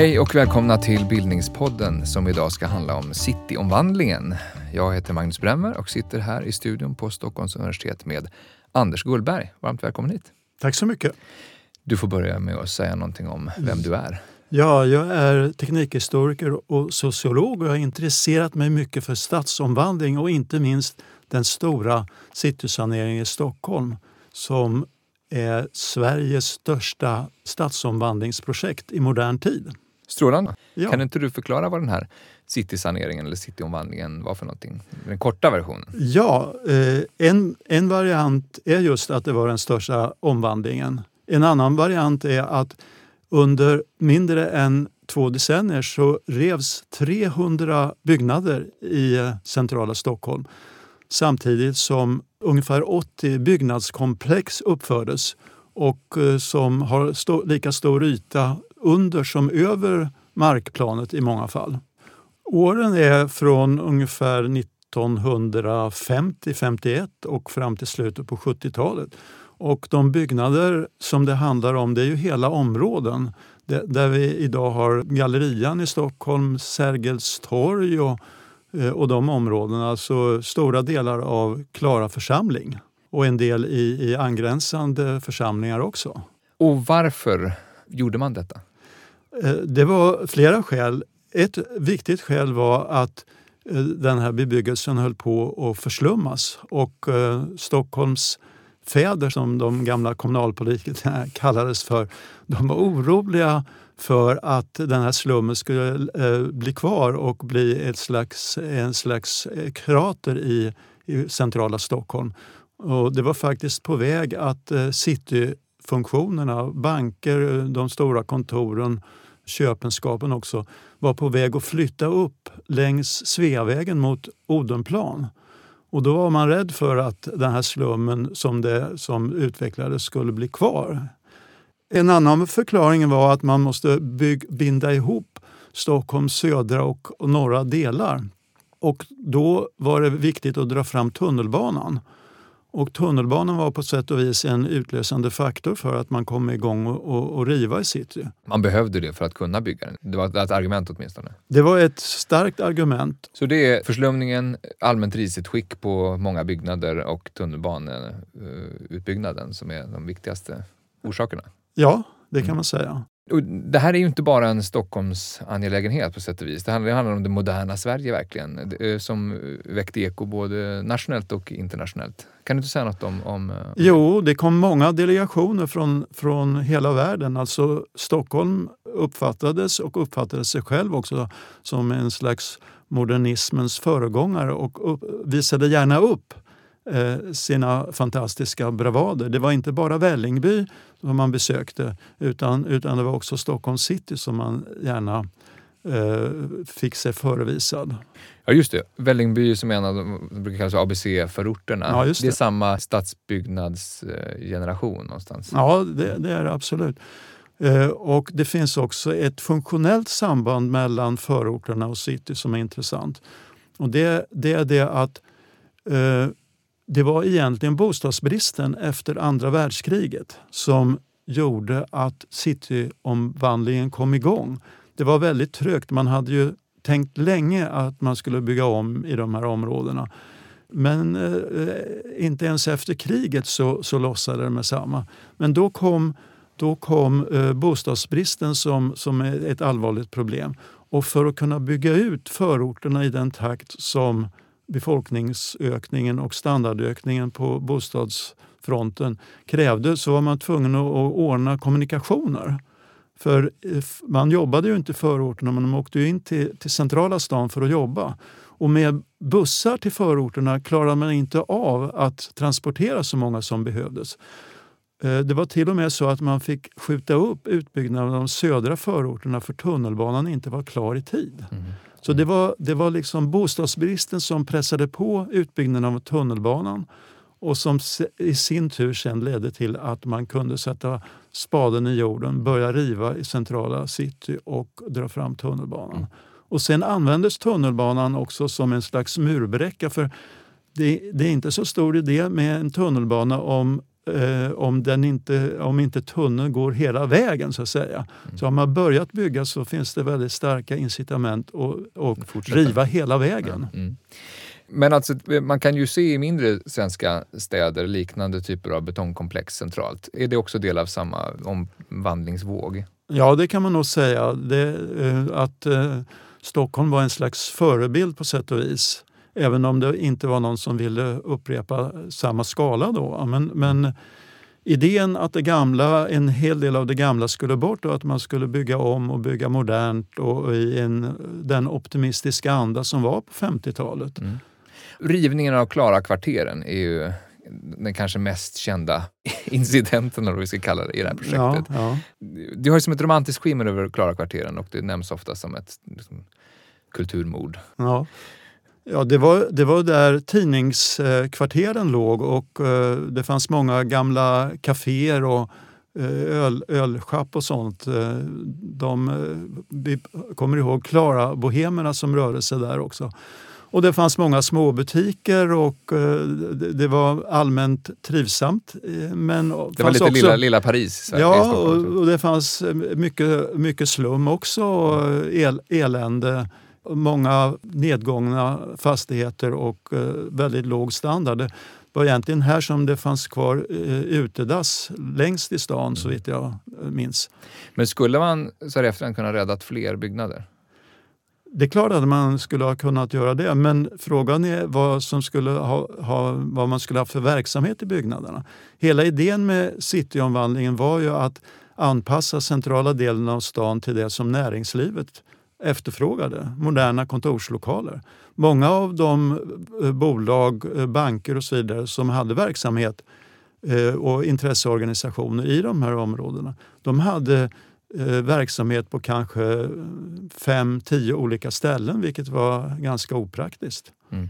Hej och välkomna till Bildningspodden som idag ska handla om cityomvandlingen. Jag heter Magnus Bremmer och sitter här i studion på Stockholms universitet med Anders Gullberg. Varmt välkommen hit. Tack så mycket. Du får börja med att säga någonting om vem du är. Ja, jag är teknikhistoriker och sociolog och jag har intresserat mig mycket för stadsomvandling och inte minst den stora citysaneringen i Stockholm som är Sveriges största stadsomvandlingsprojekt i modern tid. Strålande. Ja. Kan inte du förklara vad den här citysaneringen eller cityomvandlingen var för någonting? Den korta versionen. Ja, eh, en, en variant är just att det var den största omvandlingen. En annan variant är att under mindre än två decennier så revs 300 byggnader i eh, centrala Stockholm samtidigt som ungefär 80 byggnadskomplex uppfördes och eh, som har st lika stor yta under som över markplanet i många fall. Åren är från ungefär 1950-51 och fram till slutet på 70-talet. Och de byggnader som det handlar om det är ju hela områden där vi idag har Gallerian i Stockholm, Sergels torg och, eh, och de områdena. Alltså stora delar av Klara församling och en del i, i angränsande församlingar också. Och varför gjorde man detta? Eh, det var flera skäl. Ett viktigt skäl var att eh, den här bebyggelsen höll på att förslummas och Stockholms fäder, som de gamla kommunalpolitikerna kallades för, de var oroliga för att den här slummen skulle eh, bli kvar och bli ett slags, en slags eh, krater i, i centrala Stockholm. Och det var faktiskt på väg att eh, cityfunktionerna, banker, de stora kontoren, köpenskapen också, var på väg att flytta upp längs Sveavägen mot Odenplan. Och då var man rädd för att den här slummen som, det, som utvecklades skulle bli kvar. En annan förklaring var att man måste bygg, binda ihop Stockholms södra och, norra delar. Och då var det viktigt att dra fram tunnelbanan. Och tunnelbanan var på sätt och vis en utlösande faktor för att man kom igång och, och, och riva i city. Man behövde det för att kunna bygga den. Det var ett argument åtminstone. Det var ett starkt argument. Så det är förslumningen, allmänt risigt skick på många byggnader och tunnelbaneutbyggnaden som är de viktigaste orsakerna? Ja, det kan man säga. Och det här är ju inte bara en Stockholms angelägenhet på sätt och vis. Det handlar, det handlar om det moderna Sverige verkligen, eh, som väckte eko både nationellt och internationellt. Kan du inte säga något om, om... Eh, jo, det kom många delegationer från, från hela världen. Alltså Stockholm uppfattades och uppfattade sig själv också som en slags modernismens föregångare och upp, visade gärna upp Eh, sina fantastiska bravader. Det var inte bara Vällingby som man besökte utan, utan det var också Stockholm city som man gärna eh, fick sig förevisad. Ja just det, Vällingby som är en av de brukar kallas ABC-förorterna. Ja, det. det. är samma stadsbyggnadsgeneration någonstans. Ja, det, det är det absolut. Eh, och det finns också ett funktionellt samband mellan förorterna och city som är intressant. Och det, det är det att eh, det var egentligen bostadsbristen efter andra världskriget som gjorde att cityomvandlingen kom igång. Det var väldigt trögt. Man hade ju tänkt länge att man skulle bygga om i de här områdena. Men eh, inte ens efter kriget så, så lossade det med samma. Men då kom, då kom eh, bostadsbristen som, som ett allvarligt problem. Och för att kunna bygga ut förorterna i den takt som befolkningsökningen och standardökningen på bostadsfronten krävde så var man tvungen att ordna kommunikationer. För eh, man jobbade ju inte i förorterna men man åkte in till, till centrala stan för att jobba. Och med bussar till förorterna klarade man inte av att transportera så många som behövdes. Eh, det var till och med så att man fick skjuta upp utbyggnaden av de södra förorterna för tunnelbanan inte var klar i tid. Mm. Så det var, det var liksom bostadsbristen som pressade på utbyggnaden av tunnelbanan och som i sin tur sen ledde till att man kunde sätta spaden i jorden, börja riva i centrala city och dra fram tunnelbanan. Och sen användes tunnelbanan också som en slags murbräcka. För det, det är inte så stor idé med en tunnelbana om eh, om, den inte, om inte tunneln går hela vägen. så att säga. Mm. Så har man börjat bygga så finns det väldigt starka incitament att riva hela vägen. Mm. Men alltså, man kan ju se i mindre svenska städer liknande typer av betongkomplex centralt. Är det också del av samma omvandlingsvåg? Ja, det kan man nog säga. Det, eh, att eh, Stockholm var en slags förebild på sätt och vis. Även om det inte var någon som ville upprepa samma skala då. Men, men idén att det gamla, en hel del av det gamla skulle bort och att man skulle bygga om och bygga modernt och i en, den optimistiska anda som var på 50-talet. Mm. Rivningen av Klara-kvarteren är ju den kanske mest kända incidenten, eller vad vi ska kalla det, i det här projektet. Ja, ja. Det har ju som ett romantiskt skimmer över Klara-kvarteren och det nämns ofta som ett liksom, kulturmord. Ja. Ja, det var, det var där tidningskvarteren låg och uh, det fanns många gamla kaféer och uh, öl, ölschapp och sånt. Uh, de, vi kommer ihåg Klara Bohemerna som rörde sig där också. Och det fanns många småbutiker och det var allmänt trivsamt. Men det var lite också, lilla, lilla Paris? Ja, och, och, det fanns mycket, mycket slum också och el, elände många nedgångna fastigheter och eh, väldigt låg standard. Det var egentligen här som det fanns kvar eh, utedass längst i stan så vitt jag eh, minns. Men skulle man så här efterhand kunna rädda fler byggnader? Det är klart att man skulle ha kunnat göra det men frågan är vad, som skulle ha, ha, vad man skulle ha för verksamhet i byggnaderna. Hela idén med cityomvandlingen var ju att anpassa centrala delen av stan till det som näringslivet efterfrågade, moderna kontorslokaler. Många av de eh, bolag, eh, banker och så vidare som hade verksamhet eh, och intresseorganisationer i de här områdena, de hade verksamhet på kanske fem, tio olika ställen vilket var ganska opraktiskt. Mm.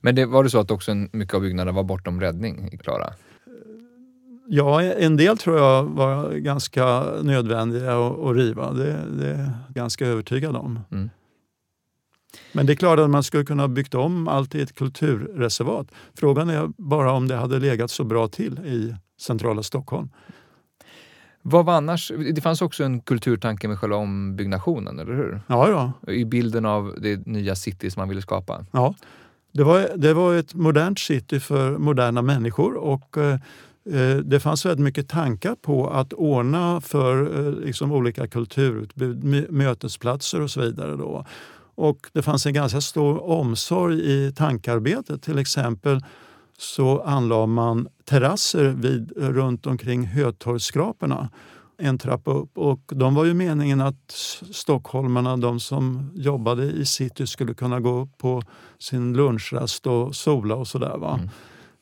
Men det, var det så att också mycket av byggnaderna var bortom räddning i Klara? Ja, en del tror jag var ganska nödvändiga att, riva. Det, det är jag ganska övertygad om. Mm. Men det är klart att man skulle kunna ha byggt om allt i ett kulturreservat. Frågan är bara om det hade legat så bra till i centrala Stockholm. Vad var annars? Det fanns också en kulturtanke med själva ombyggnationen, eller hur? Ja, ja. I bilden av det nya city som man ville skapa. Ja, det var, det var ett modernt city för moderna människor och eh, Eh, det fanns väldigt mycket tankar på att ordna för eh, liksom, olika kulturutbud, mötesplatser och så vidare. Då. Och det fanns en ganska stor omsorg i tankarbetet. Till exempel så anlade man terrasser vid, runt omkring Hötorgsskraporna en trappa upp. Och de var ju meningen att stockholmarna, de som jobbade i city, skulle kunna gå upp på sin lunchrast och sola och sådär. Mm.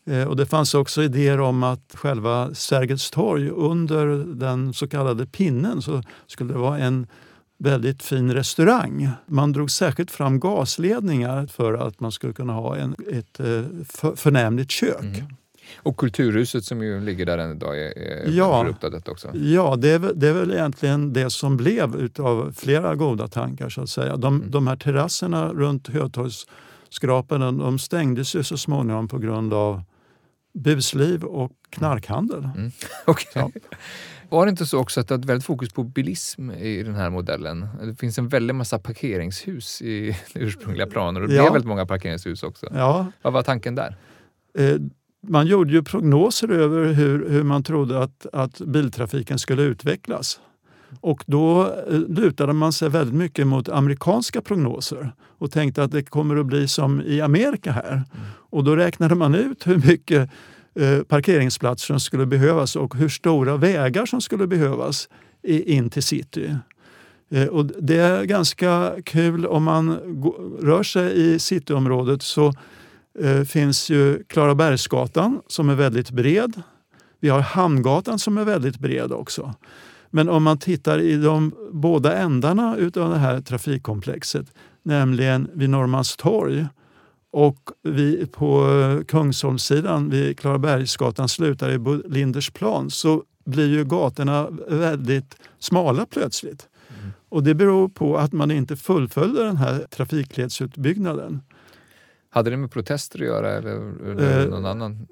Eh, och det fanns också idéer om att själva Sergels torg under den så kallade pinnen så skulle det vara en väldigt fin restaurang. Man drog särskilt fram gasledningar för att man skulle kunna ha en, ett eh, för, förnämligt kök. Mm. Och Kulturhuset som ju ligger där än idag är, är ja, också. Ja, det är, det är väl egentligen det som blev utav flera goda tankar. så att säga. De, mm. de här terrasserna runt Hötorgsskrapan de stängdes ju så småningom på grund av busliv och knarkhandel. Mm. Okay. Var det inte så också att det var väldigt fokus på bilism i den här modellen? Det finns en väldig massa parkeringshus i ursprungliga planer och det ja. blev väldigt många parkeringshus också. Ja. Vad var tanken där? Eh, man gjorde ju prognoser över hur, hur man trodde att, att biltrafiken skulle utvecklas. Och då eh, lutade man sig väldigt mycket mot amerikanska prognoser och tänkte att det kommer att bli som i Amerika här. Mm. Och då räknade man ut hur mycket eh, parkeringsplatser som skulle behövas och hur stora vägar som skulle behövas in till city. Eh, och det är ganska kul om man rör sig i cityområdet så finns ju Klarabergsgatan som är väldigt bred. Vi har Hamngatan som är väldigt bred också. Men om man tittar i de båda ändarna av det här trafikkomplexet, nämligen vid Norrmalmstorg och vi på Kungsholmssidan vid Klarabergsgatan slutar i Lindersplan så blir ju gatorna väldigt smala plötsligt. Mm. Och det beror på att man inte fullföljde den här trafikledsutbyggnaden. Hade det med protester att göra eller, eller Eh, någon annan?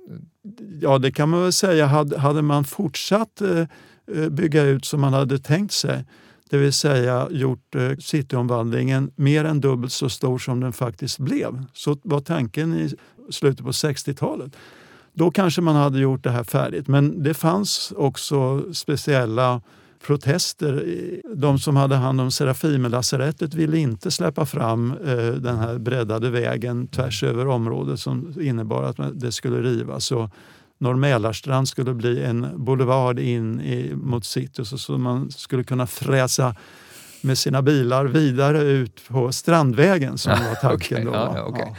Ja, det kan man väl säga. Hade, hade man fortsatt eh, eh, Eh, bygga ut som man hade tänkt sig, det vill säga gjort eh, cityomvandlingen mer än dubbelt så stor som den faktiskt blev, så var tanken i slutet på 60-talet. Då kanske man hade gjort det här färdigt. Men det fanns också speciella protester. De som hade hand om Serafimerlasarettet ville inte släppa fram eh, den här breddade vägen tvärs över området som innebar att det skulle rivas. Och Norr Mälarstrand skulle bli en boulevard in i, mot city så, så man skulle kunna fräsa med sina bilar vidare ut på Strandvägen som var tanken Okej, då. ja, okej. Ja.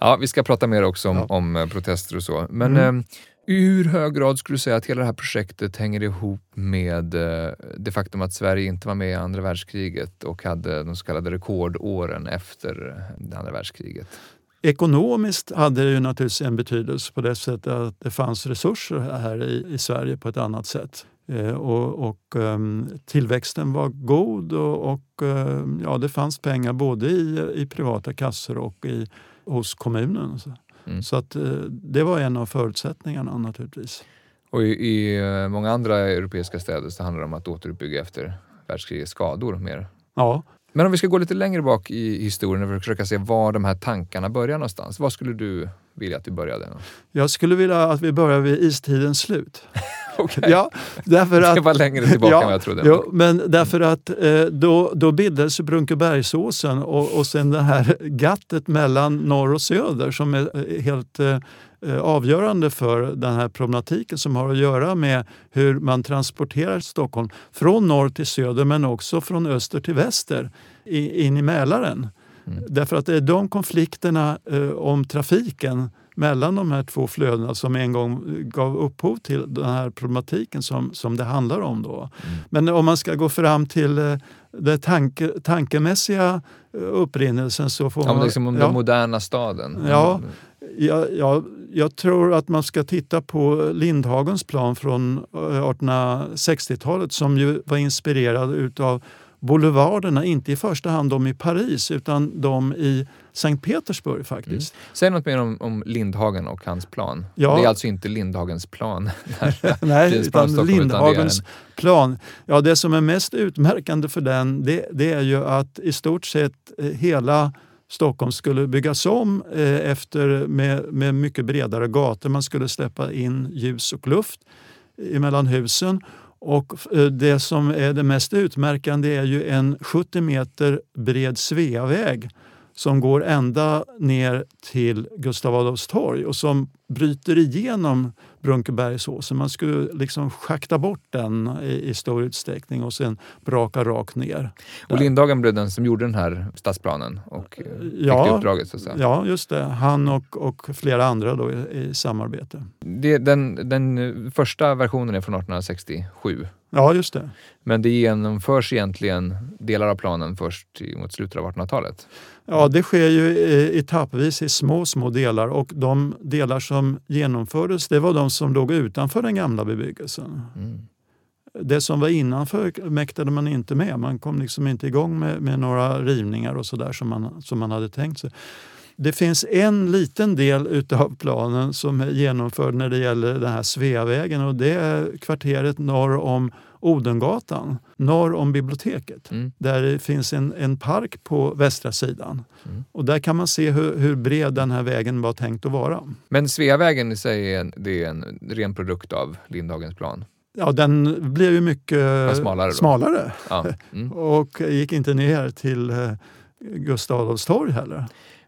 Ja, vi ska prata mer också om, Ja. om eh, protester och så. Men Mm. eh, i hur hög grad skulle du säga att hela det här projektet hänger ihop med eh, det faktum att Sverige inte var med i andra världskriget och hade de så kallade rekordåren efter det andra världskriget? Ekonomiskt hade det ju naturligtvis en betydelse på det sättet att det fanns resurser här i, i Sverige på ett annat sätt. Eh, och och ehm, tillväxten var god och, och ehm, ja, det fanns pengar både i, i privata kassor och i, hos kommunen. Så, Mm. så att, eh, det var en av förutsättningarna naturligtvis. Och i, i eh, många andra europeiska städer så handlar det om att återuppbygga efter världskrigets skador mer. Ja, Men om vi ska gå lite längre bak i historien och försöka se var de här tankarna börjar någonstans. Var skulle du vilja att vi började? jag skulle vilja att vi börjar vid istidens slut. Okej. Ja, därför att, Det var längre tillbaka Ja, än vad jag trodde. Jo, men därför att eh, då, då bildades Brunkebergsåsen och, och sen det här gattet mellan norr och söder som är eh, helt eh, avgörande för den här problematiken som har att göra med hur man transporterar Stockholm från norr till söder men också från öster till väster in i Mälaren. Mm. Därför att det är de konflikterna eh, om trafiken mellan de här två flödena som en gång gav upphov till den här problematiken som, som det handlar om. Då. Mm. Men om man ska gå fram till eh, den tanke, tankemässiga eh, upprinnelsen så får Ja, man... liksom om ja, den moderna staden. Ja. Jag, jag, jag tror att man ska titta på Lindhagens plan från eh, 1860-talet som ju var inspirerad utav boulevarderna, inte i första hand de i Paris utan de i Sankt Petersburg faktiskt. Säg något mer om, om Lindhagen och hans plan. Ja. Det är alltså inte Lindhagens plan. Nej, utan Stockholm, utan Lindhagens plan. Ja, det som är mest utmärkande för den det, det är ju att i stort sett eh, hela Stockholm skulle byggas om eh, efter med, med mycket bredare gator. Man skulle släppa in ljus och luft eh, mellan husen. Och eh, det som är det mest utmärkande är ju en 70 meter bred Sveaväg som går ända ner till Gustav Adolfs torg och som bryter igenom Brunkebergsåsen. Man skulle liksom schakta bort den i, i stor utsträckning och sen braka rakt ner. Och Lindhagen blev den som gjorde den här stadsplanen och eh, fick Ja, uppdraget. Så att säga. ja, just det. Han och, och flera andra då i, i samarbete. Det, den, den första versionen är från 1867. Ja, just det. Men det genomförs egentligen delar av planen först mot slutet av 1800-talet. Ja, det sker ju etappvis i små, små delar och de delar som genomfördes det var de som låg utanför den gamla bebyggelsen. Mm. Det som var innanför mäktade man inte med. Man kom liksom inte igång med, med några rivningar och sådär som man, som man hade tänkt sig. Det finns en liten del utav planen som är genomförd när det gäller den här Sveavägen och det är kvarteret norr om Odengatan, norr om biblioteket. Mm. Där det finns en, en park på västra sidan. Mm. Och där kan man se hur, hur bred den här vägen var tänkt att vara. Men Sveavägen i sig är en, det är en ren produkt av Lindhagens plan. Ja, den blev ju mycket smalare smalare Ja. Mm. och gick inte ner till eh, Gustav Adolfs torg heller.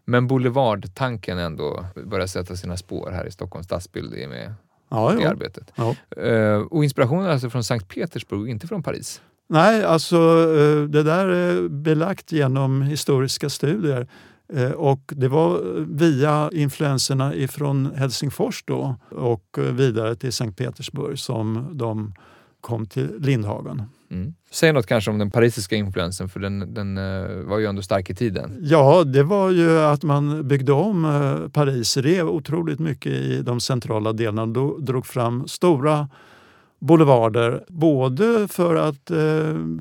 Men boulevardtanken ändå börjar sätta sina spår här i Stockholms stadsbild i med Ja, det jo. arbetet. Ja. Eh, och inspirationen är alltså från Sankt Petersburg, inte från Paris. Nej, alltså eh, det där är belagt genom historiska studier. Eh, Och det var via influenserna ifrån Helsingfors då och vidare till Sankt Petersburg som de kom till Lindhagen. Mm. Säg något kanske om den parisiska influensen, för den, den eh, var ju ändå stark i tiden. Ja, det var ju att man byggde om eh, Paris, rev otroligt mycket i de centrala delarna. Då drog fram stora boulevarder. Både för att eh,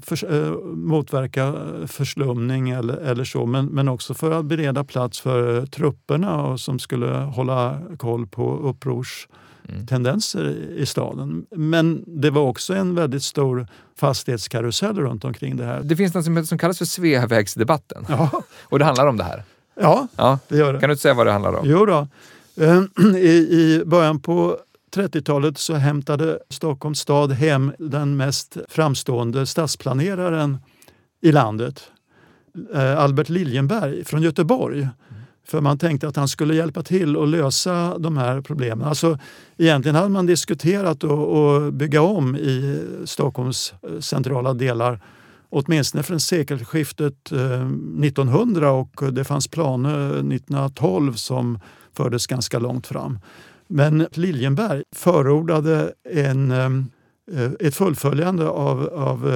för, eh, motverka förslumning eller, eller så men, men också för att bereda plats för trupperna och som skulle hålla koll på upprorstendenser i staden. Men det var också en väldigt stor fastighetskarusell runt omkring det här. Det finns något som kallas för Sveavägsdebatten. Ja. Och det handlar om det här. Ja, Ja. det gör det. Kan du inte säga vad det handlar om? Jo då. Eh, I, I början på 30-talet så hämtade Stockholms stad hem den mest framstående stadsplaneraren i landet, eh, Albert Liljenberg från Göteborg. För man tänkte att han skulle hjälpa till att lösa de här problemen. Alltså, egentligen hade man diskuterat att bygga om i Stockholms eh, centrala delar åtminstone från sekelskiftet eh, 1900 och det fanns planer 1912 som fördes ganska långt fram. Men Liljenberg förordade en, eh, ett fullföljande av, av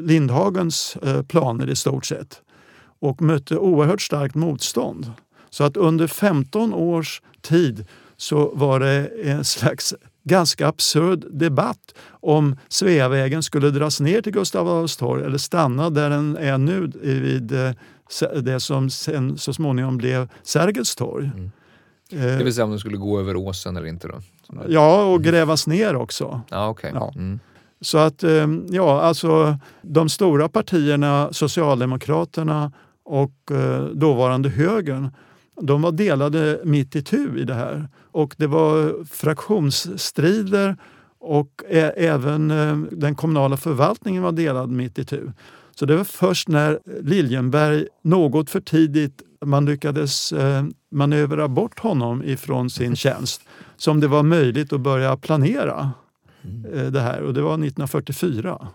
Lindhagens planer i stort sett och mötte oerhört starkt motstånd. Så att under 15 års tid så var det en slags ganska absurd debatt om Sveavägen skulle dras ner till Gustav Adolfs torg eller stanna där den är nu vid eh, det som sen så småningom blev Sergels torg. Mm. Eh, Det vill säga om de skulle gå över åsen eller inte då? Ja, och grävas ner också. Ja, okej. Ja. Mm. Så att, eh, ja, alltså de stora partierna, Socialdemokraterna och eh, dåvarande högern, de var delade mitt i tu i det här. Och det var fraktionsstrider och även eh, den kommunala förvaltningen var delad mitt i tu. Så det var först när Liljenberg något för tidigt man lyckades eh, manövra bort honom ifrån sin tjänst som det var möjligt att börja planera eh, det här. Och det var 1944.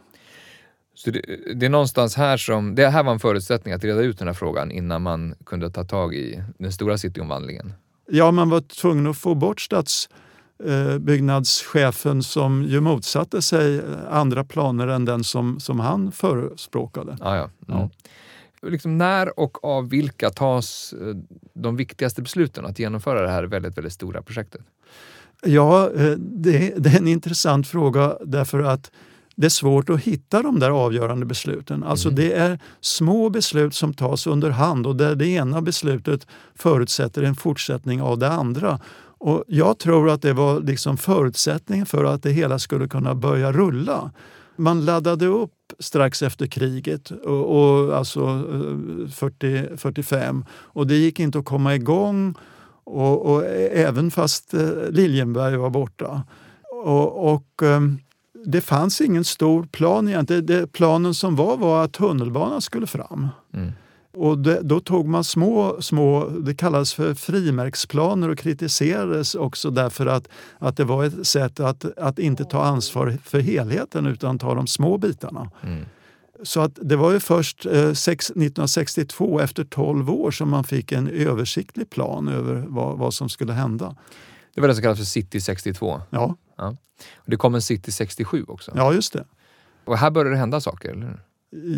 Så det, det är någonstans här som... Det här var en förutsättning att reda ut den här frågan innan man kunde ta tag i den stora cityomvandlingen. Ja, man var tvungen att få bort stadsbyggnadschefen som ju motsatte sig andra planer än den som, som han förespråkade. Ah, ja. Mm. Ja. Liksom när och av vilka tas eh, de viktigaste besluten att genomföra det här väldigt, väldigt stora projektet? Ja, eh, det, det är en intressant fråga därför att det är svårt att hitta de där avgörande besluten. Alltså det är små beslut som tas under hand och där det ena beslutet förutsätter en fortsättning av det andra. Och jag tror att det var liksom förutsättningen för att det hela skulle kunna börja rulla. Man laddade upp strax efter kriget, och, och, alltså eh, 40, 45, och det gick inte att komma igång. Och, och även fast eh, Liljenberg var borta. Och, och ehm, det fanns ingen stor plan egentligen. Det, planen som var var att tunnelbanan skulle fram. Mm. Och det, då tog man små, små, det kallas för frimärksplaner och kritiserades också därför att, att det var ett sätt att, att inte ta ansvar för helheten utan ta de små bitarna. Mm. Så att det var ju först eh, sex, 1962, efter 12 år, som man fick en översiktlig plan över vad, vad som skulle hända. Det var det som kallas för City 62. Ja, Och det kom en City 67 också. ja just det. Och här började det hända saker, eller hur?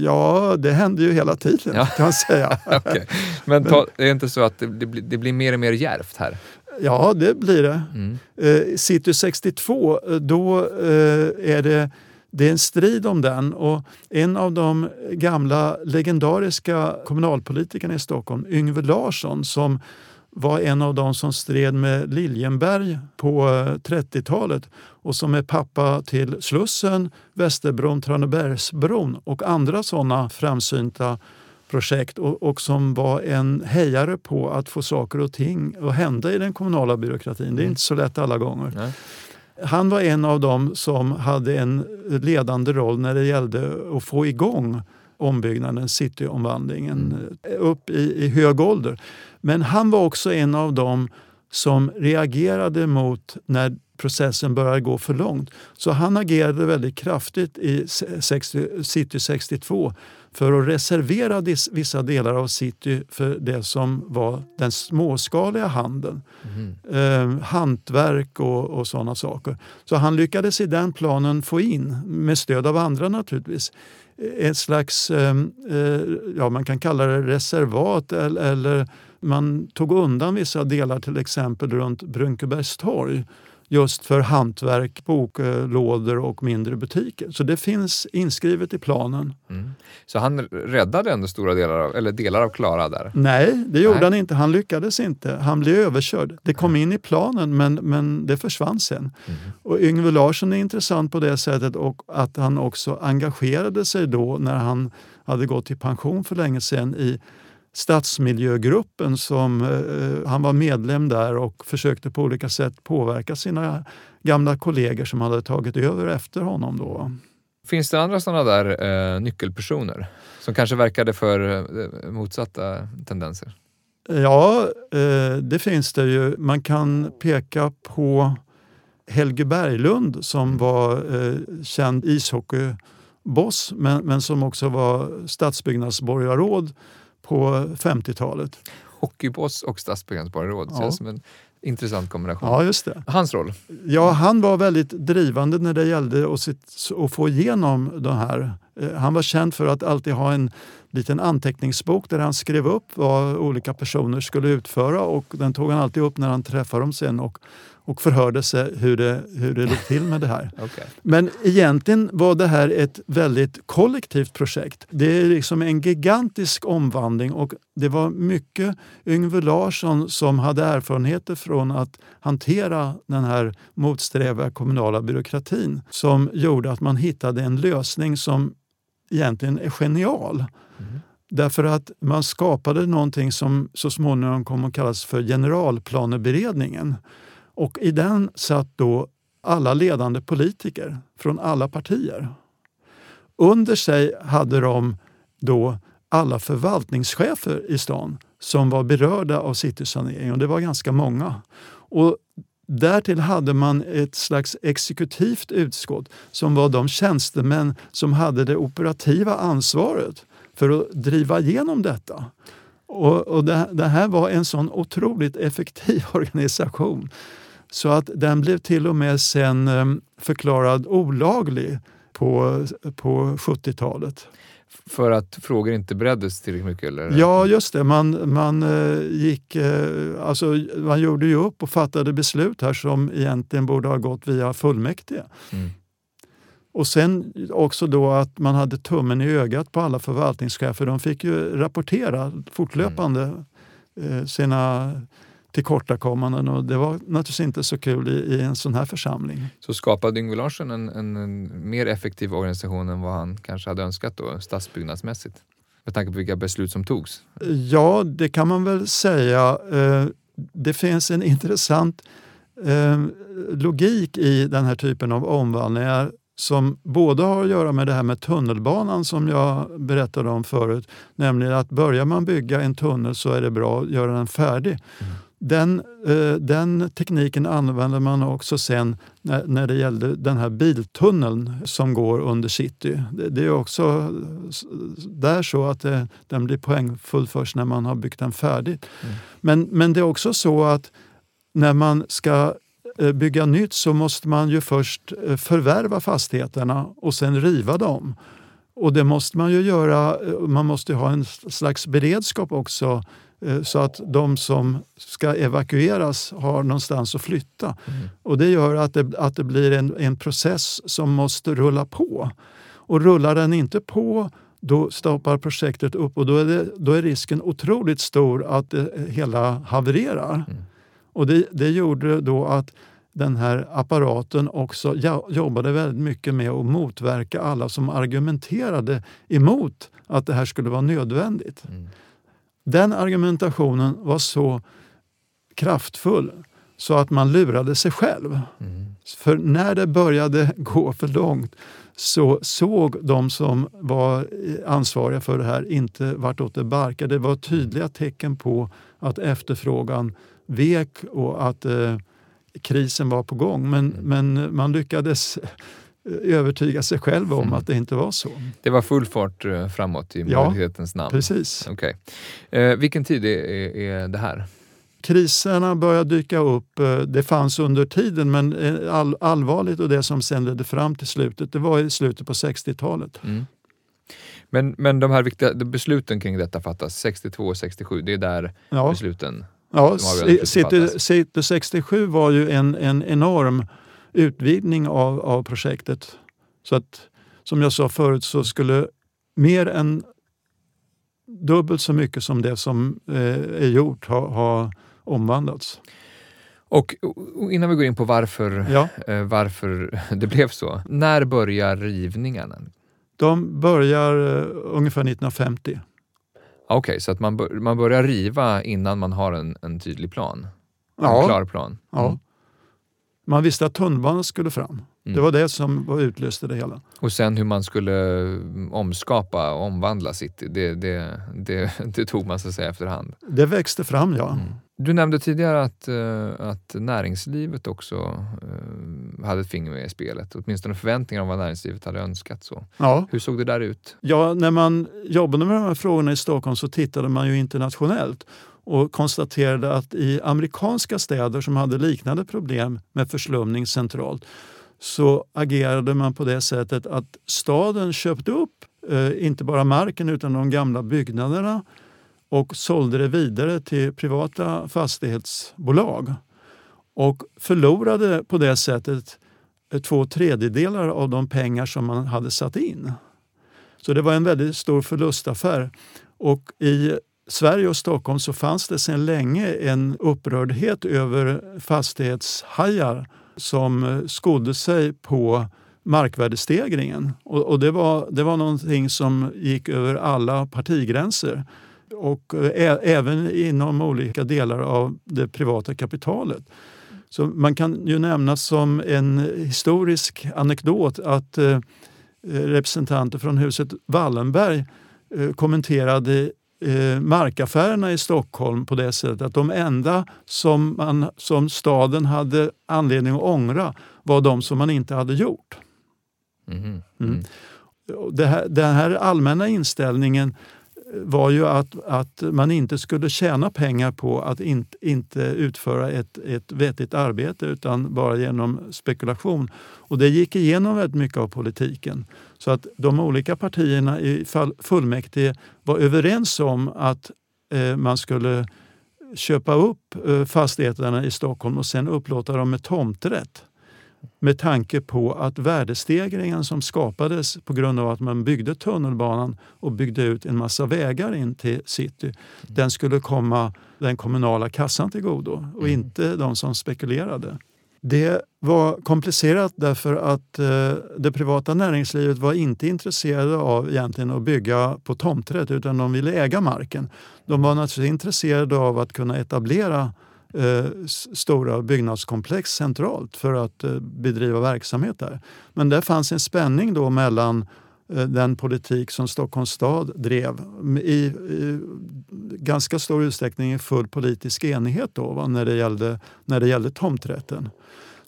Ja, det hände ju hela tiden Ja. kan man säga. Okej. Men ta, det är inte så att det, det, blir, det blir mer och mer djärvt här? Ja, det blir det. Mm. Eh, City 62, eh, då eh, är det, det är en strid om den och en av de gamla legendariska kommunalpolitikerna i Stockholm, Yngve Larsson, som var en av de som stred med Liljenberg på eh, 30-talet och som är pappa till Slussen, Västerbron, Tranebergsbron och andra sådana framsynta projekt och, och som var en hejare på att få saker och ting att hända i den kommunala byråkratin. Det är inte så lätt alla gånger. Nej. Han var en av dem som hade en ledande roll när det gällde att få igång ombyggnaden, cityomvandlingen, upp i, i hög ålder. Men han var också en av dem som reagerade mot när processen började gå för långt. Så han agerade väldigt kraftigt i 60, City 62 för att reservera dis, vissa delar av city för det som var den småskaliga handeln. Mhm. Eh, hantverk och, och sådana saker. Så han lyckades i den planen få in, med stöd av andra naturligtvis, ett slags, ehm, eh, ja man kan kalla det reservat eller, man tog undan vissa delar till exempel runt Brunkebergstorg just för hantverk, boklådor och mindre butiker. Så det finns inskrivet i planen. Mm. Så han räddade ändå stora delar av, eller delar av Klara där? Nej, det gjorde Nej. han inte. Han lyckades inte. Han blev överkörd. Det kom in i planen men, men det försvann sen. Mm. Och Yngve Larsson är intressant på det sättet och att han också engagerade sig då när han hade gått i pension för länge sedan i stadsmiljögruppen som eh, han var medlem där och försökte på olika sätt påverka sina gamla kollegor som hade tagit över efter honom. Då. Finns det andra sådana där eh, nyckelpersoner som kanske verkade för eh, motsatta tendenser? Ja, eh, det finns det ju. Man kan peka på Helge Berglund som var eh, känd ishockeyboss men, men som också var stadsbyggnadsborgarråd på 50-talet. Hockeyboss och stadsbyggnadsborgarråd ja. känns som en intressant kombination. Ja, just det. Hans roll? Ja, han var väldigt drivande när det gällde att, få igenom det här. Eh, han var känd för att alltid ha en liten anteckningsbok där han skrev upp vad olika personer skulle utföra och den tog han alltid upp när han träffade dem sen och och förhörde sig hur det, hur det låg till med det här. okay. Men egentligen var det här ett väldigt kollektivt projekt. Det är liksom en gigantisk omvandling och det var mycket Yngve Larsson som hade erfarenheter från att hantera den här motsträviga kommunala byråkratin som gjorde att man hittade en lösning som egentligen är genial. Mm. Därför att man skapade någonting som så småningom kom att kallas för generalplaneberedningen. Och i den satt då alla ledande politiker från alla partier. Under sig hade de då alla förvaltningschefer i stan som var berörda av Citysaneringen och det var ganska många. Och Därtill hade man ett slags exekutivt utskott som var de tjänstemän som hade det operativa ansvaret för att driva igenom detta. Och, och det, det, här var en sån otroligt effektiv organisation så att den blev till och med sen ehm, förklarad olaglig på, på 70-talet. För att frågor inte bereddes tillräckligt mycket? Eller? Ja, just det. Man, man, eh, gick, eh, alltså, man gjorde ju upp och fattade beslut här som egentligen borde ha gått via fullmäktige. Mm. Och sen också då att man hade tummen i ögat på alla förvaltningschefer. De fick ju rapportera fortlöpande mm. sina tillkortakommanden och det var naturligtvis inte så kul i, i en sån här församling. Så skapade Yngve Larsson en, en, en, mer effektiv organisation än vad han kanske hade önskat då, stadsbyggnadsmässigt? Med tanke på vilka beslut som togs? Ja, det kan man väl säga. Eh, det finns en intressant eh, logik i den här typen av omvandlingar som både har att göra med det här med tunnelbanan som jag berättade om förut. Nämligen att börjar man bygga en tunnel så är det bra att göra den färdig. Mm. Den, eh, den tekniken använder man också sen när, när det gällde den här biltunneln som går under city. Det, det är också där så att det, den blir poängfull först när man har byggt den färdigt. Mm. Men, men det är också så att när man ska eh, bygga nytt så måste man ju först eh, förvärva fastigheterna och sen riva dem. Och det måste man ju göra. Man måste ha en slags beredskap också Eh, så att de som ska evakueras har någonstans att flytta. Mm. Och Det gör att det, att det blir en, en process som måste rulla på. Och rullar den inte på då stoppar projektet upp och då är, det, då är risken otroligt stor att det hela havererar. Mm. Och det, det gjorde då att den här apparaten också jobbade väldigt mycket med att motverka alla som argumenterade emot att det här skulle vara nödvändigt. Mm. Den argumentationen var så kraftfull så att man lurade sig själv. Mm. För när det började gå för långt så såg de som var ansvariga för det här inte vartåt det barkade. Det var tydliga tecken på att efterfrågan vek och att eh, krisen var på gång. Men, mm. men man lyckades övertyga sig själv om mm. att det inte var så. Det var full fart eh, framåt i möjlighetens namn? precis. Okay. Eh, vilken tid är, är det här? Kriserna började dyka upp. Eh, det fanns under tiden, men eh, all, allvarligt och det som sen ledde fram till slutet, det var i slutet på 60-talet. Mm. Men, men de här viktiga besluten kring detta fattas 62 och 67, det är där ja. besluten Ja, City. City 67 var ju en, en enorm utvidgning av, av projektet. Så att, som jag sa förut så skulle mer än dubbelt så mycket som det som eh, är gjort ha, ha omvandlats. Och, innan vi går in på varför, Ja, eh, varför det blev så. När börjar rivningarna? de börjar eh, ungefär 1950. Okej, så att man, bör, man börjar riva innan man har en, en tydlig plan? En Ja. klar plan? Ja. Man visste att tunnelbanan skulle fram. Mm. Det var det som var utlöste det hela. Och sen hur man skulle mm, omskapa och omvandla city, det, det, det, det tog man så att säga efterhand. Det växte fram, ja. Mm. Du nämnde tidigare att, eh, att näringslivet också eh, hade ett finger med i spelet. Åtminstone förväntningar om vad näringslivet hade önskat. Så. ja. Hur såg det där ut? Ja, när man jobbade med de här frågorna i Stockholm så tittade man ju internationellt och konstaterade att i amerikanska städer som hade liknande problem med förslumning centralt så agerade man på det sättet att staden köpte upp eh, inte bara marken utan de gamla byggnaderna och sålde det vidare till privata fastighetsbolag och förlorade på det sättet eh, två tredjedelar av de pengar som man hade satt in. Så det var en väldigt stor förlustaffär. Och i Sverige och Stockholm så fanns det sedan länge en upprördhet över fastighetshajar som eh, skodde sig på markvärdestegringen. Och, och det, var, det var någonting som gick över alla partigränser och eh, ä, även inom olika delar av det privata kapitalet. Så man kan ju nämna som en historisk anekdot att eh, representanter från huset Wallenberg eh, kommenterade eh, markaffärerna i Stockholm på det sättet att de enda som, man, som staden hade anledning att ångra var de som man inte hade gjort. Mhm. Mm. Och Det här, den här allmänna inställningen var ju att, att man inte skulle tjäna pengar på att inte, inte utföra ett, ett vettigt arbete utan bara genom spekulation. Och det gick igenom väldigt mycket av politiken. Så att de olika partierna i fullmäktige var överens om att eh, man skulle köpa upp eh, fastigheterna i Stockholm och sen upplåta dem med tomträtt med tanke på att värdestegringen som skapades på grund av att man byggde tunnelbanan och byggde ut en massa vägar in till city, den skulle komma den kommunala kassan till godo och Mm. inte de som spekulerade. Det var komplicerat därför att eh, det privata näringslivet var inte intresserade av egentligen att bygga på tomträtt utan de ville äga marken. De var naturligtvis intresserade av att kunna etablera eh, stora byggnadskomplex centralt för att eh, bedriva verksamhet där. Men där fanns en spänning då mellan eh, den politik som Stockholms stad drev i, i ganska stor utsträckning i full politisk enighet då, va, när, det gällde, när det gällde tomträtten.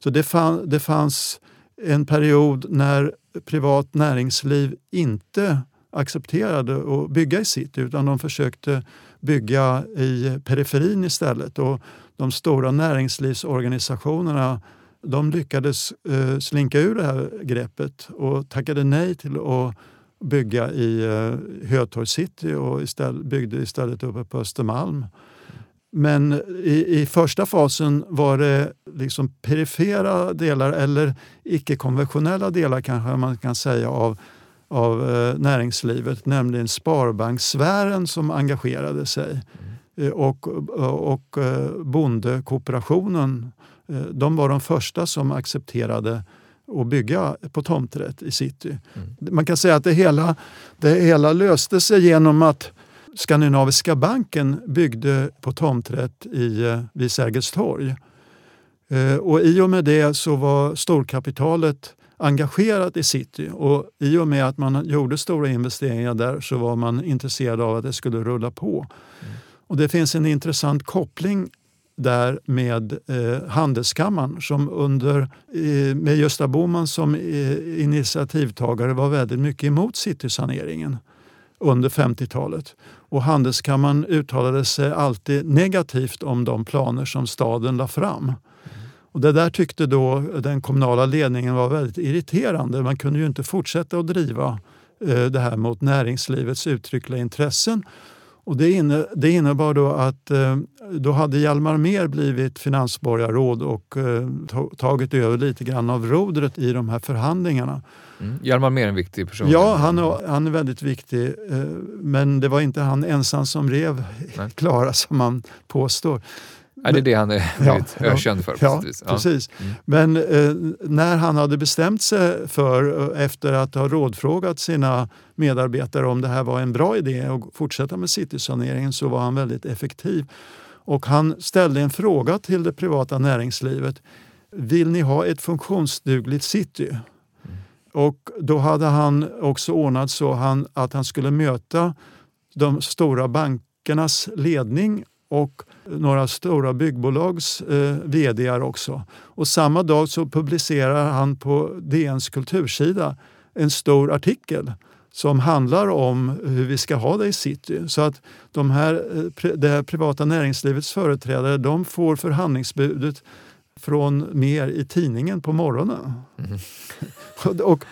Så det, fann, det fanns en period när privat näringsliv inte accepterade att bygga i city utan de försökte bygga i periferin istället. Och de stora näringslivsorganisationerna de lyckades eh, slinka ur det här greppet och tackade nej till att bygga i eh, Hötorg city och istället, byggde istället uppe på Östermalm. Men i, i första fasen var det liksom perifera delar eller icke-konventionella delar kanske man kan säga av, av eh, näringslivet, nämligen sparbankssfären som engagerade sig. Mm och, och eh, bondekooperationen eh, de var de första som accepterade att bygga på tomträtt i city. Man kan säga att det hela, det hela löste sig genom att Skandinaviska banken byggde på tomträtt i, eh, vid Sergels torg. Eh, Och I och med det så var storkapitalet engagerat i city och i och med att man gjorde stora investeringar där så var man intresserad av att det skulle rulla på. Och Det finns en intressant koppling där med eh, Handelskammaren som under, eh, med Gösta Bohman som eh, initiativtagare var väldigt mycket emot citysaneringen under 50-talet. Och Handelskammaren uttalade sig alltid negativt om de planer som staden la fram. Och det där tyckte då den kommunala ledningen var väldigt irriterande. Man kunde ju inte fortsätta att driva eh, det här mot näringslivets uttryckliga intressen. Och det, inne, det innebar då att eh, då hade Hjalmar Mer blivit finansborgarråd och eh, tagit över lite grann av rodret i de här förhandlingarna. Mm. Hjalmar Mer är en viktig person. Ja, han är, han är väldigt viktig. Eh, men det var inte han ensam som rev Klara som man påstår. Ja, det är det han är ja, ökänd för. Ja, precis. precis. Mm. Men eh, när han hade bestämt sig för, eh, efter att ha rådfrågat sina medarbetare om det här var en bra idé att fortsätta med citysaneringen så var han väldigt effektiv. Och han ställde en fråga till det privata näringslivet. Vill ni ha ett funktionsdugligt city? Mm. Och då hade han också ordnat så han, att han skulle möta de stora bankernas ledning och några stora byggbolags eh, vd också. Och samma dag så publicerar han på DNs kultursida en stor artikel som handlar om hur vi ska ha det i city. Så att de här, eh, det här privata näringslivets företrädare de får förhandlingsbudet från mer i tidningen på morgonen. Mm. och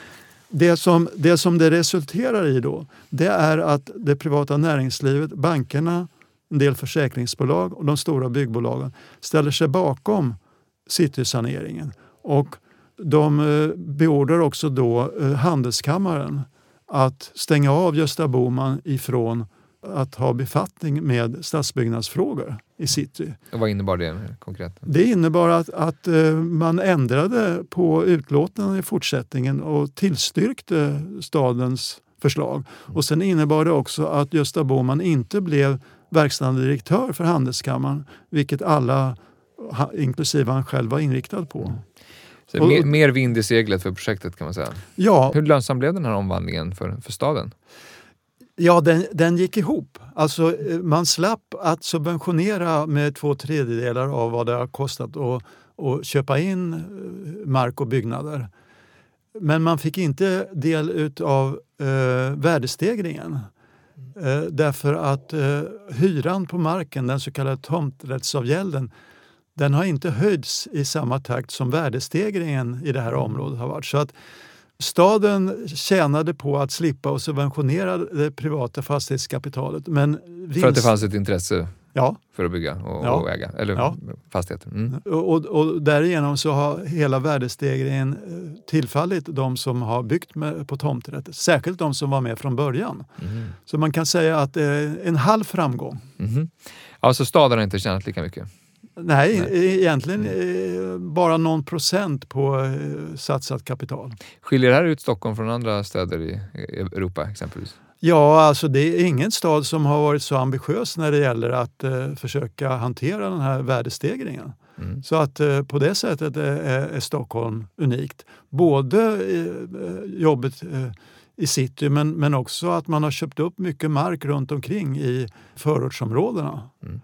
det som, det som det resulterar i då, det är att det privata näringslivet, bankerna, en del försäkringsbolag och de stora byggbolagen ställer sig bakom citysaneringen. Och de eh, beordrar också då eh, Handelskammaren att stänga av Gösta Boman ifrån att ha befattning med stadsbyggnadsfrågor i city. Och vad innebar det konkret? Det innebar att, att eh, man ändrade på utlåtanden i fortsättningen och tillstyrkte stadens förslag. Och sen innebar det också att Gösta Boman inte blev verkställande direktör för Handelskammaren, vilket alla, inklusive han själv, var inriktad på. Mm. Så mer, mer vind i seglet för projektet kan man säga. Ja. Hur lönsam blev den här omvandlingen för, för staden? Ja, den, den gick ihop. Alltså, eh, man slapp att subventionera med två tredjedelar av vad det har kostat att, att köpa in eh, mark och byggnader. Men man fick inte del av eh, värdestegringen. Eh, därför att eh, hyran på marken, den så kallade tomträttsavgälden, den har inte höjts i samma takt som värdestegringen i det här området har varit. Så att staden tjänade på att slippa att subventionera det privata fastighetskapitalet. Men vinst... För att det fanns ett intresse ja. för att bygga och, ja. och äga, eller ja. fastigheter. Mm. Och, och, därigenom så har hela värdestegringen eh, tillfallit de som har byggt med, på tomträtt. Särskilt de som var med från början. Mm. Så man kan säga att det är en halv framgång. Mm. Alltså staden har inte tjänat lika mycket? Nej, Nej. egentligen mm. bara någon procent på eh, satsat kapital. Skiljer det här ut Stockholm från andra städer i Europa exempelvis? Ja, alltså det är ingen stad som har varit så ambitiös när det gäller att eh, försöka hantera den här värdestegringen. Mm. Så att eh, på det sättet är, är, Stockholm unikt. Både eh, jobbet eh, i city men, men också att man har köpt upp mycket mark runt omkring i förortsområdena. Mm.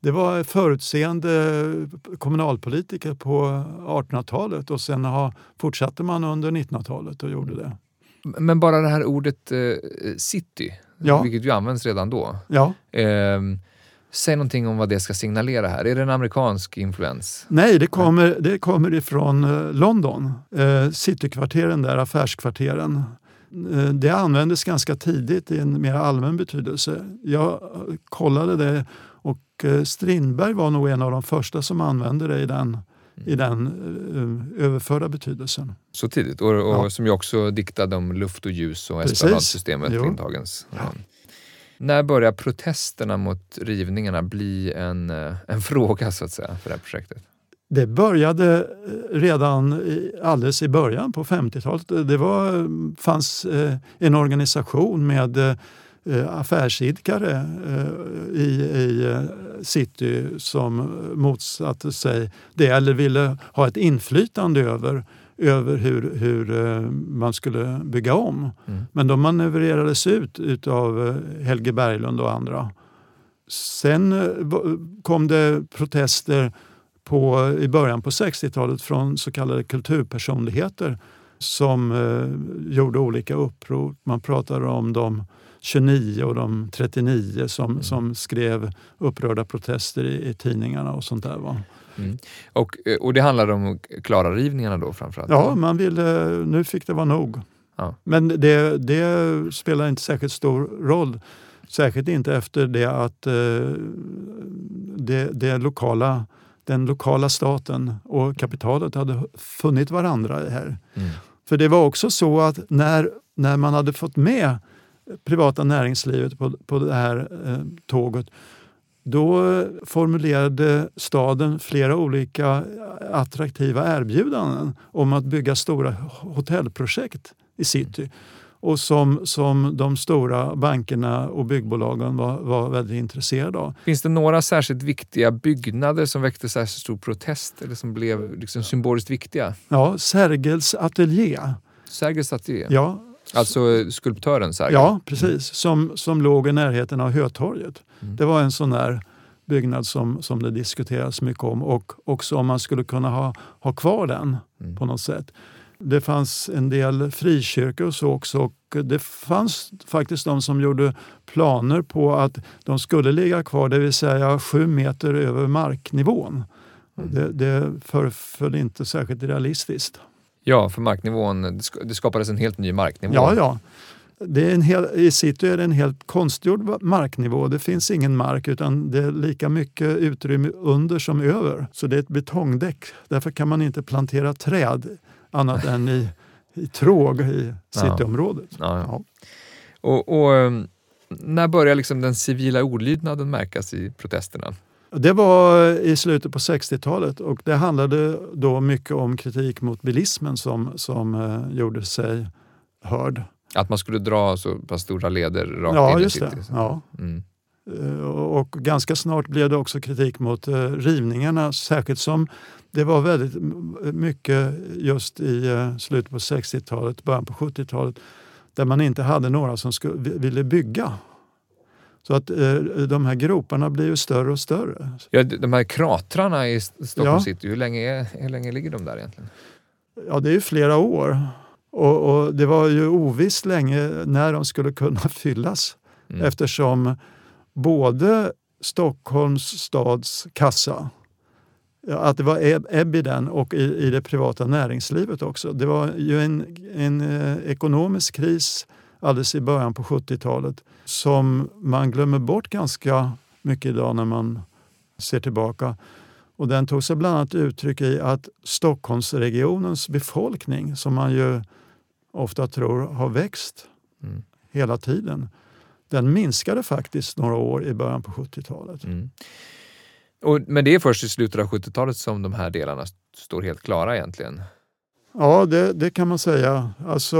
Det var förutseende kommunalpolitiker på 1800-talet och sen har, fortsatte man under 1900-talet och gjorde det. Men bara det här ordet eh, city, ja. vilket ju används redan då. Ja. Eh, säg någonting om vad det ska signalera här. Är det en amerikansk influens? Nej, det kommer, det kommer ifrån eh, London. Eh, citykvarteren där, affärskvarteren. Eh, det användes ganska tidigt i en mer allmän betydelse. Jag kollade det och eh, Strindberg var nog en av de första som använde det i den i den uh, överförda betydelsen. Så tidigt? Och, och ja. som ju också diktade om luft och ljus och esplanadsystemet Lindhagens. Ja. När börjar protesterna mot rivningarna bli en, eh, en fråga så att säga för det här projektet? Det började redan alldeles i början på 50-talet. Det var, fanns en organisation med Eh, affärsidkare eh, i, i eh, city som motsatte sig det eller ville ha ett inflytande över, över hur, hur man skulle bygga om. Mm. Men de manövrerades ut av Helge Berglund och andra. Sen kom det protester på, i början på 60-talet från så kallade kulturpersonligheter som eh, gjorde olika uppror. Man pratade om de 29 och de 39 som, mm. som skrev upprörda protester i, i tidningarna och sånt där. Va? Mm. Och, eh, och det handlade om klara rivningarna då framförallt? Ja, man ville, nu fick det vara nog. Ja. Men det, det spelar inte särskilt stor roll. Särskilt inte efter det att eh, det, det lokala, den lokala staten och kapitalet hade funnit varandra här. Mm. För det var också så att när, när man hade fått med privata näringslivet på, på det här eh, tåget då formulerade staden flera olika attraktiva erbjudanden om att bygga stora hotellprojekt i city och som, som de stora bankerna och byggbolagen var, var väldigt intresserade av. Finns det några särskilt viktiga byggnader som väckte särskilt stor protest eller som blev liksom symboliskt viktiga? Ja, Sergels ateljé. Sergels ateljé? Ja, Alltså skulptören Sergel? Ja, precis. Som, som låg i närheten av Hötorget. Mm. Det var en sån där byggnad som, som det diskuteras mycket om och också om man skulle kunna ha, ha kvar den Mm. på något sätt. Det fanns en del frikyrkor och så också och det fanns faktiskt de som gjorde planer på att de skulle ligga kvar, det vill säga sju meter över marknivån. Mm. Det, det föreföll inte särskilt realistiskt. Ja, för marknivån, det sk- det skapades en helt ny marknivå. Ja, ja. Det är en hel, I city är det en helt konstgjord marknivå. Det finns ingen mark utan det är lika mycket utrymme under som över. Så det är ett betongdäck. Därför kan man inte plantera träd annat än i, i tråg i cityområdet. Ja, ja. Ja. Och, och när börjar liksom den civila olydnaden märkas i protesterna? Det var i slutet på 60-talet och det handlade då mycket om kritik mot bilismen som, som eh, gjorde sig hörd. Att man skulle dra så pass stora leder rakt Ja, in i city? Ja. Mm. Eh, Och ganska snart blev det också kritik mot eh, rivningarna, särskilt som det var väldigt mycket just i eh, slutet på 60-talet, början på 70-talet, där man inte hade några som skulle, vi- ville bygga. Så att eh, de här groparna blir ju större och större. Ja, de här kratrarna i Stockholm Ja. city, hur länge, är, hur länge ligger de där egentligen? Ja, det är ju flera år. Och, och det var ju ovisst länge när de skulle kunna fyllas Mm. eftersom både Stockholms stads kassa, att det var ebb- ebb i den och i, i det privata näringslivet också. Det var ju en, en eh, ekonomisk kris alldeles i början på 70-talet som man glömmer bort ganska mycket idag när man ser tillbaka. Och den tog sig bland annat uttryck i att Stockholmsregionens befolkning, som man ju ofta tror har växt Mm. hela tiden, den minskade faktiskt några år i början på 70-talet. Mm. Och, men det är först i slutet av 70-talet som de här delarna st- står helt klara egentligen? Ja, det, det kan man säga. Alltså,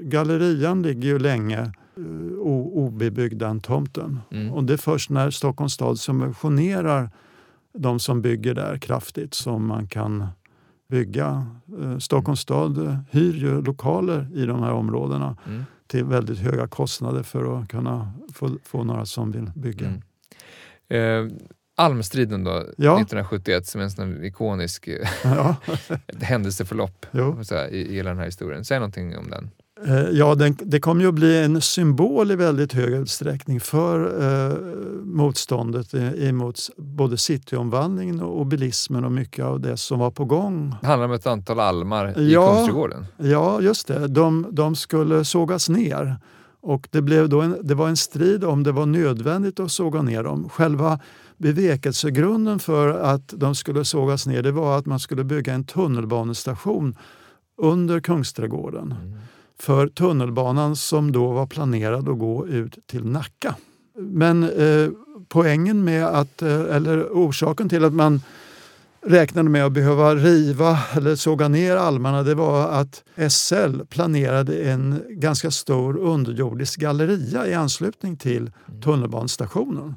gallerian ligger ju länge eh, o, obebyggd den tomten. Mm. Och det är först när Stockholms stad subventionerar de som bygger där kraftigt som man kan bygga. Eh, Stockholms stad hyr ju lokaler i de här områdena Mm. till väldigt höga kostnader för att kunna få, få några som vill bygga. Mm. Eh, Almstriden då, Ja. 1971, som är en sån ikonisk Ja, händelseförlopp så här, i, i hela den här historien. Säg någonting om den. Eh, Ja, den, det kommer ju att bli en symbol i väldigt hög utsträckning för eh, motståndet emot både cityomvandlingen och, och bilismen och mycket av det som var på gång. Det handlar om ett antal almar i Ja. Kungsträdgården. Ja, just det. De, de skulle sågas ner. Och det, blev då en, det var en strid om det var nödvändigt att såga ner dem. Själva bevekelsegrunden för att de skulle sågas ner det var att man skulle bygga en tunnelbanestation under Kungsträdgården Mm. För tunnelbanan som då var planerad att gå ut till Nacka. Men eh, poängen med att, eh, eller orsaken till att man räknade med att behöva riva eller såga ner almarna det var att SL planerade en ganska stor underjordisk galleria i anslutning till tunnelbanestationen.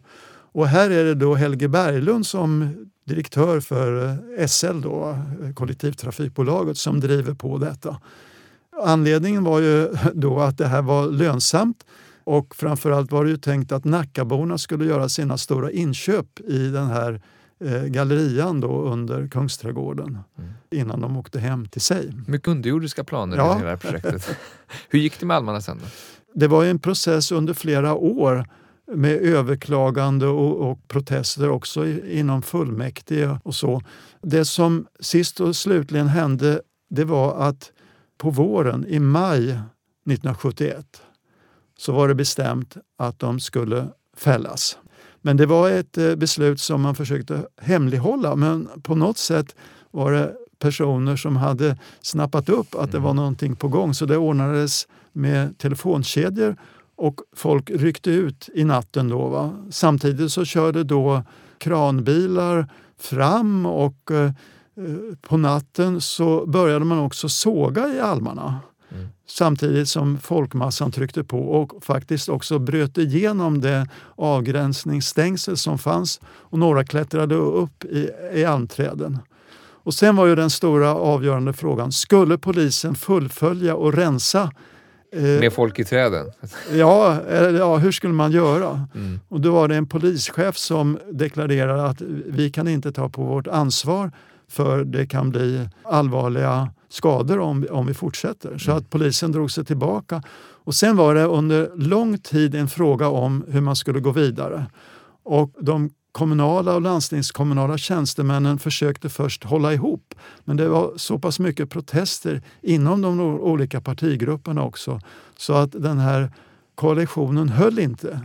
Och här är det då Helge Berglund som direktör för eh, SL, då, eh, kollektivtrafikbolaget, som driver på detta. Anledningen var ju då att det här var lönsamt och framförallt var det ju tänkt att Nackaborna skulle göra sina stora inköp i den här eh, gallerian då under Kungsträdgården Mm. innan de åkte hem till sig. Mycket underjordiska planer Ja. i det här projektet. Hur gick det med almarna sen då? Det var ju en process under flera år med överklagande och, och protester också i, inom fullmäktige och så. Det som sist och slutligen hände det var att på våren, i maj 1971, så var det bestämt att de skulle fällas. Men det var ett eh, beslut som man försökte hemlighålla men på något sätt var det personer som hade snappat upp att det var någonting på gång så det ordnades med telefonkedjor och folk ryckte ut i natten. Då, va? Samtidigt så körde då kranbilar fram och eh, på natten så började man också såga i almarna. Mm. Samtidigt som folkmassan tryckte på och faktiskt också bröt igenom det avgränsningsstängsel som fanns och några klättrade upp i, i almträden. Och sen var ju den stora avgörande frågan, skulle polisen fullfölja och rensa Eh, Med folk i träden? Ja, ja hur skulle man göra? Mm. Och då var det en polischef som deklarerade att vi kan inte ta på vårt ansvar för det kan bli allvarliga skador om, om vi fortsätter. Så mm. att polisen drog sig tillbaka. Och sen var det under lång tid en fråga om hur man skulle gå vidare. Och de kommunala och landstingskommunala tjänstemännen försökte först hålla ihop. Men det var så pass mycket protester inom de olika partigrupperna också så att den här koalitionen höll inte.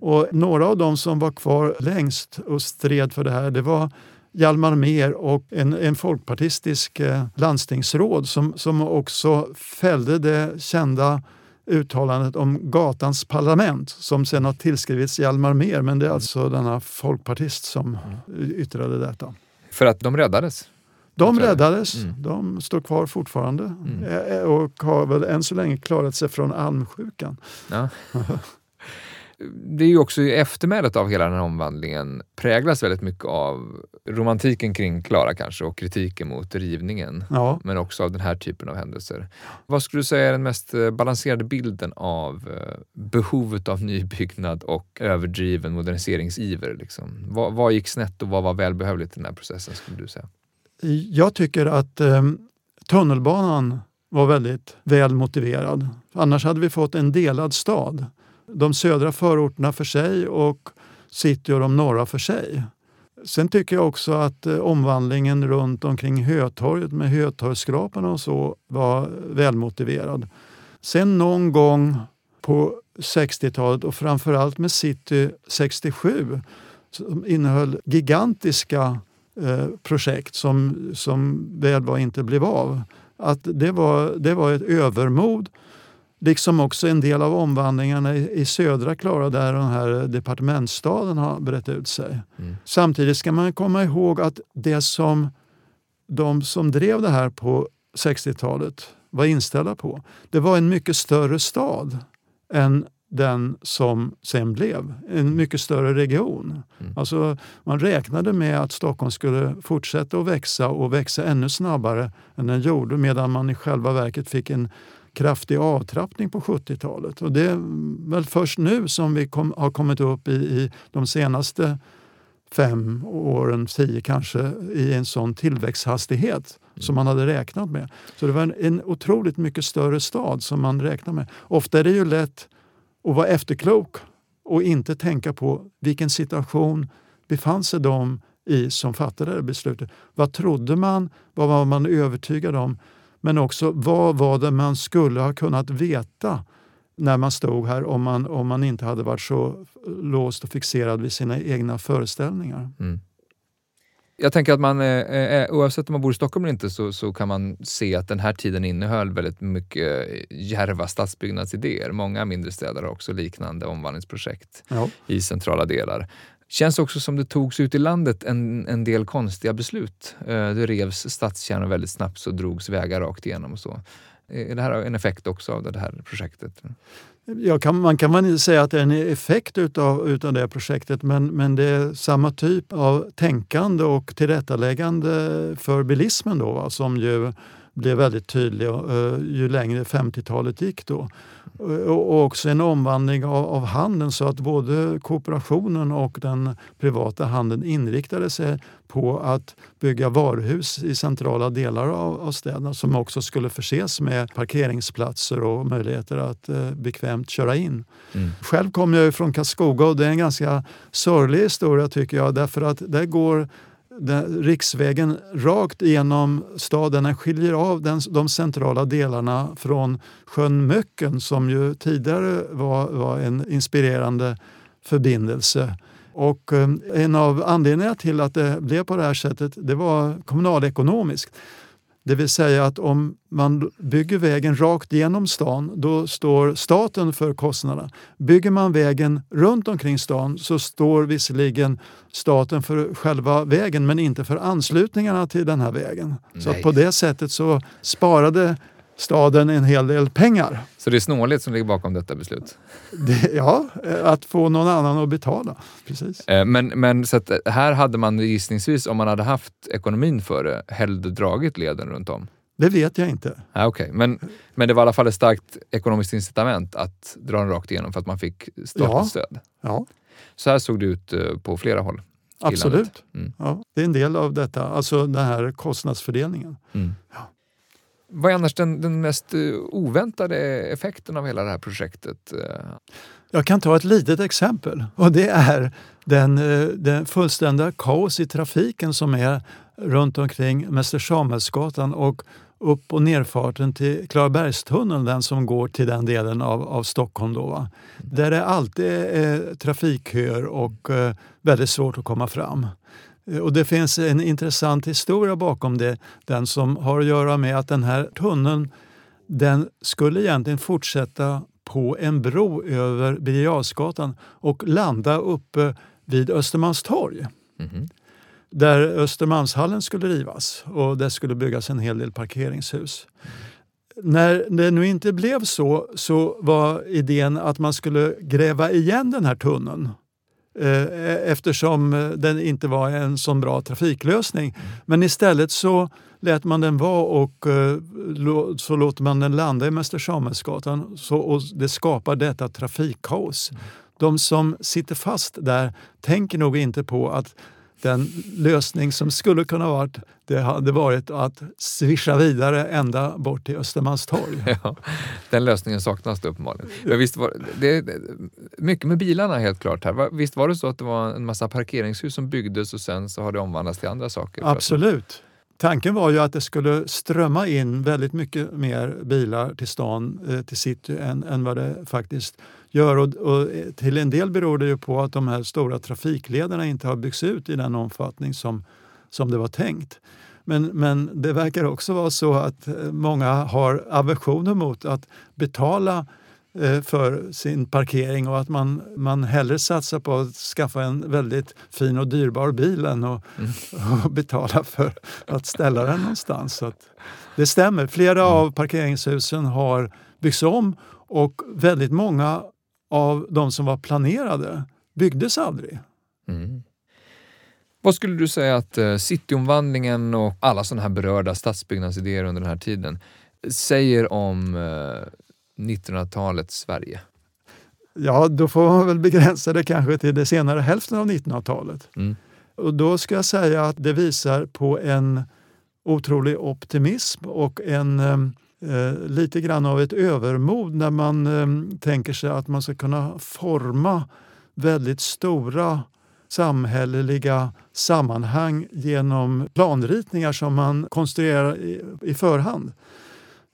Och några av dem som var kvar längst och stred för det här det var Hjalmar Mer och en, en folkpartistisk eh, landstingsråd som, som också fällde det kända uttalandet om gatans parlament som sen har tillskrivits Hjalmar Mer men det är alltså denna folkpartist som yttrade detta. För att de räddades? De räddades. Mm. De står kvar fortfarande mm. Eh, eh, och har väl än så länge klarat sig från almsjukan. Ja. det är ju också eftermälet av hela den här omvandlingen präglas väldigt mycket av romantiken kring Klara kanske och kritiken mot rivningen. Ja. Men också av den här typen av händelser. Vad skulle du säga är den mest eh, balanserade bilden av eh, behovet av nybyggnad och överdriven moderniseringsiver? Liksom? Vad, vad gick snett och vad var välbehövligt i den här processen skulle du säga? Jag tycker att eh, tunnelbanan var väldigt väl motiverad. Annars hade vi fått en delad stad de södra förorterna för sig och city och de norra för sig. Sen tycker jag också att eh, omvandlingen runt omkring Hötorget med Hötorgsskraporna och så var välmotiverad. Sen någon gång på 60-talet och framförallt med City 67 som innehöll gigantiska eh, projekt som, som väl var inte blev av. Att det var, det var ett övermod Liksom också en del av omvandlingarna i, södra Klara där den här departementsstaden har brett ut sig. Mm. Samtidigt ska man komma ihåg att det som de som drev det här på 60-talet var inställda på, det var en mycket större stad än den som sen blev. En mycket större region. Mm. Alltså, man räknade med att Stockholm skulle fortsätta att växa och växa ännu snabbare än den gjorde medan man i själva verket fick en kraftig avtrappning på 70-talet. Och det är väl först nu som vi kom, har kommit upp i, i de senaste fem åren, tio kanske, i en sån tillväxthastighet mm. som man hade räknat med. Så det var en, en otroligt mycket större stad som man räknar med. Ofta är det ju lätt att vara efterklok och inte tänka på vilken situation befann sig de i som fattade det beslutet. Vad trodde man? Vad var man övertygad om? Men också vad var det man skulle ha kunnat veta när man stod här om man, om man inte hade varit så låst och fixerad vid sina egna föreställningar. Mm. Jag tänker att man, eh, eh, oavsett om man bor i Stockholm eller inte, så, så kan man se att den här tiden innehöll väldigt mycket järva stadsbyggnadsidéer. Många mindre städer har också liknande omvandlingsprojekt ja. i centrala delar känns också som det togs ut i landet en, en del konstiga beslut. Eh, det revs stadskärnor väldigt snabbt och drogs vägar rakt igenom och så. Är det här en effekt också av det här projektet? Ja, kan, man kan väl säga att det är en effekt utav, utav det projektet men, men det är samma typ av tänkande och tillrättaläggande för bilismen då, va, som ju blev väldigt tydlig uh, ju längre 50-talet gick. då. Och också en omvandling av, av handeln så att både kooperationen och den privata handeln inriktade sig på att bygga varuhus i centrala delar av, av städerna som också skulle förses med parkeringsplatser och möjligheter att eh, bekvämt köra in. Mm. Själv kommer jag från Karlskoga och det är en ganska sorglig historia tycker jag därför att där går den, riksvägen rakt igenom staden. Den skiljer av den, de centrala delarna från sjön Möcken som ju tidigare var, var en inspirerande förbindelse. Och eh, en av anledningarna till att det blev på det här sättet det var kommunalekonomiskt. Det vill säga att om man bygger vägen rakt genom stan då står staten för kostnaderna. Bygger man vägen runt omkring stan så står visserligen staten för själva vägen men inte för anslutningarna till den här vägen. Nej. Så på det sättet så sparade staden en hel del pengar. Så det är snålhet som ligger bakom detta beslut? Det, ja, att få någon annan att betala. Precis. Eh, men, men så eh, här hade man gissningsvis, om man hade haft ekonomin för det, hellre dragit leden runt om? Det vet jag inte. Ah, okay. men, men det var i alla fall ett starkt ekonomiskt incitament att dra den rakt igenom för att man fick statligt ja. stöd? Ja. Så här såg det ut eh, på flera håll? Absolut. Mm. Ja, det är en del av detta, alltså den här kostnadsfördelningen. Mm. Ja. Vad är annars den, den mest eh, oväntade effekten av hela det här projektet? Eh? Jag kan ta ett litet exempel och det är den, eh, den fullständiga kaos i trafiken som är runt omkring Mäster Samuelsgatan och upp och nerfarten till Klarabergstunneln, den som går till den delen av, av Stockholm. Då, va? Där det alltid är trafikköer och väldigt svårt att komma fram. Eh, och det finns en intressant historia bakom det. Den som har att göra med att den här tunneln den skulle egentligen fortsätta på en bro över Birger och landa uppe vid Östermalmstorg. Mm. Där Östermalmshallen skulle rivas och det skulle byggas en hel del parkeringshus. Mm. När det nu inte blev så, så var idén att man skulle gräva igen den här tunneln eftersom eh, den inte var en så bra trafiklösning. Men istället så lät man den vara och eh, så låter man den landa i Mäster Samuelsgatan och det skapar detta trafikkaos. De som sitter fast där tänker nog inte på att den lösning som skulle kunna varit det hade varit att svischa vidare ända bort till Östermalmstorg. Ja, den lösningen saknas det uppenbarligen. Men visst var det, mycket med bilarna helt klart här. Visst var det så att det var en massa parkeringshus som byggdes och sen så har det omvandlats till andra saker? Absolut. Tanken var ju att det skulle strömma in väldigt mycket mer bilar till stan, eh, till city, än, än vad det faktiskt gör. Och, och, till en del beror det ju på att de här stora trafiklederna inte har byggts ut i den omfattning som, som det var tänkt. Men, men det verkar också vara så att eh, många har aversioner mot att betala eh, för sin parkering och att man, man hellre satsar på att skaffa en väldigt fin och dyrbar bil än att mm. och betala för att ställa den någonstans. Så det stämmer, flera mm. av parkeringshusen har byggts om och väldigt många av de som var planerade byggdes aldrig. Mm. Vad skulle du säga att eh, cityomvandlingen och alla sådana här berörda stadsbyggnadsidéer under den här tiden säger om 1900-talets eh, Sverige? Ja, då får man väl begränsa det kanske till det senare hälften av 1900-talet. Mm. Och då ska jag säga att det visar på en otrolig optimism och en eh, lite grann av ett övermod när man eh, tänker sig att man ska kunna forma väldigt stora samhälleliga sammanhang genom planritningar som man konstruerar i, i förhand.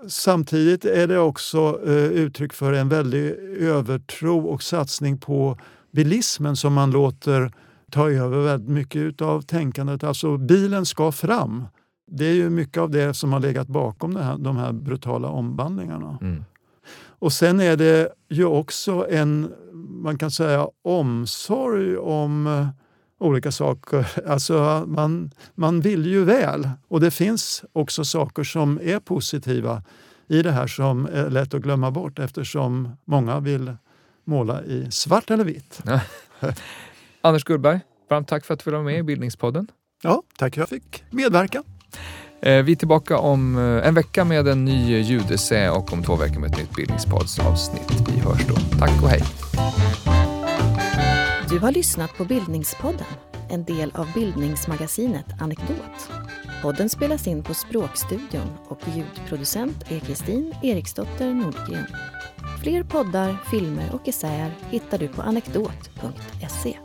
Samtidigt är det också eh, uttryck för en väldig övertro och satsning på bilismen som man låter ta över väldigt mycket av tänkandet. Alltså bilen ska fram. Det är ju mycket av det som har legat bakom här, de här brutala omvandlingarna. Mm. Och sen är det ju också en, man kan säga, omsorg om uh, olika saker. Alltså man, man vill ju väl och det finns också saker som är positiva i det här som är lätt att glömma bort eftersom många vill måla i svart eller vitt. Anders Gullberg, varmt tack för att du vara med i Bildningspodden. Ja, tack för att jag fick medverka. Eh, vi är tillbaka om eh, en vecka med en ny ljudessä och om två veckor med ett nytt Bildningspoddsavsnitt. Vi hörs då. Tack och hej! Du har lyssnat på Bildningspodden, en del av bildningsmagasinet Anekdot. Podden spelas in på Språkstudion och ljudproducent är Kristin Eriksdotter Nordgren. Fler poddar, filmer och essäer hittar du på anekdot.se.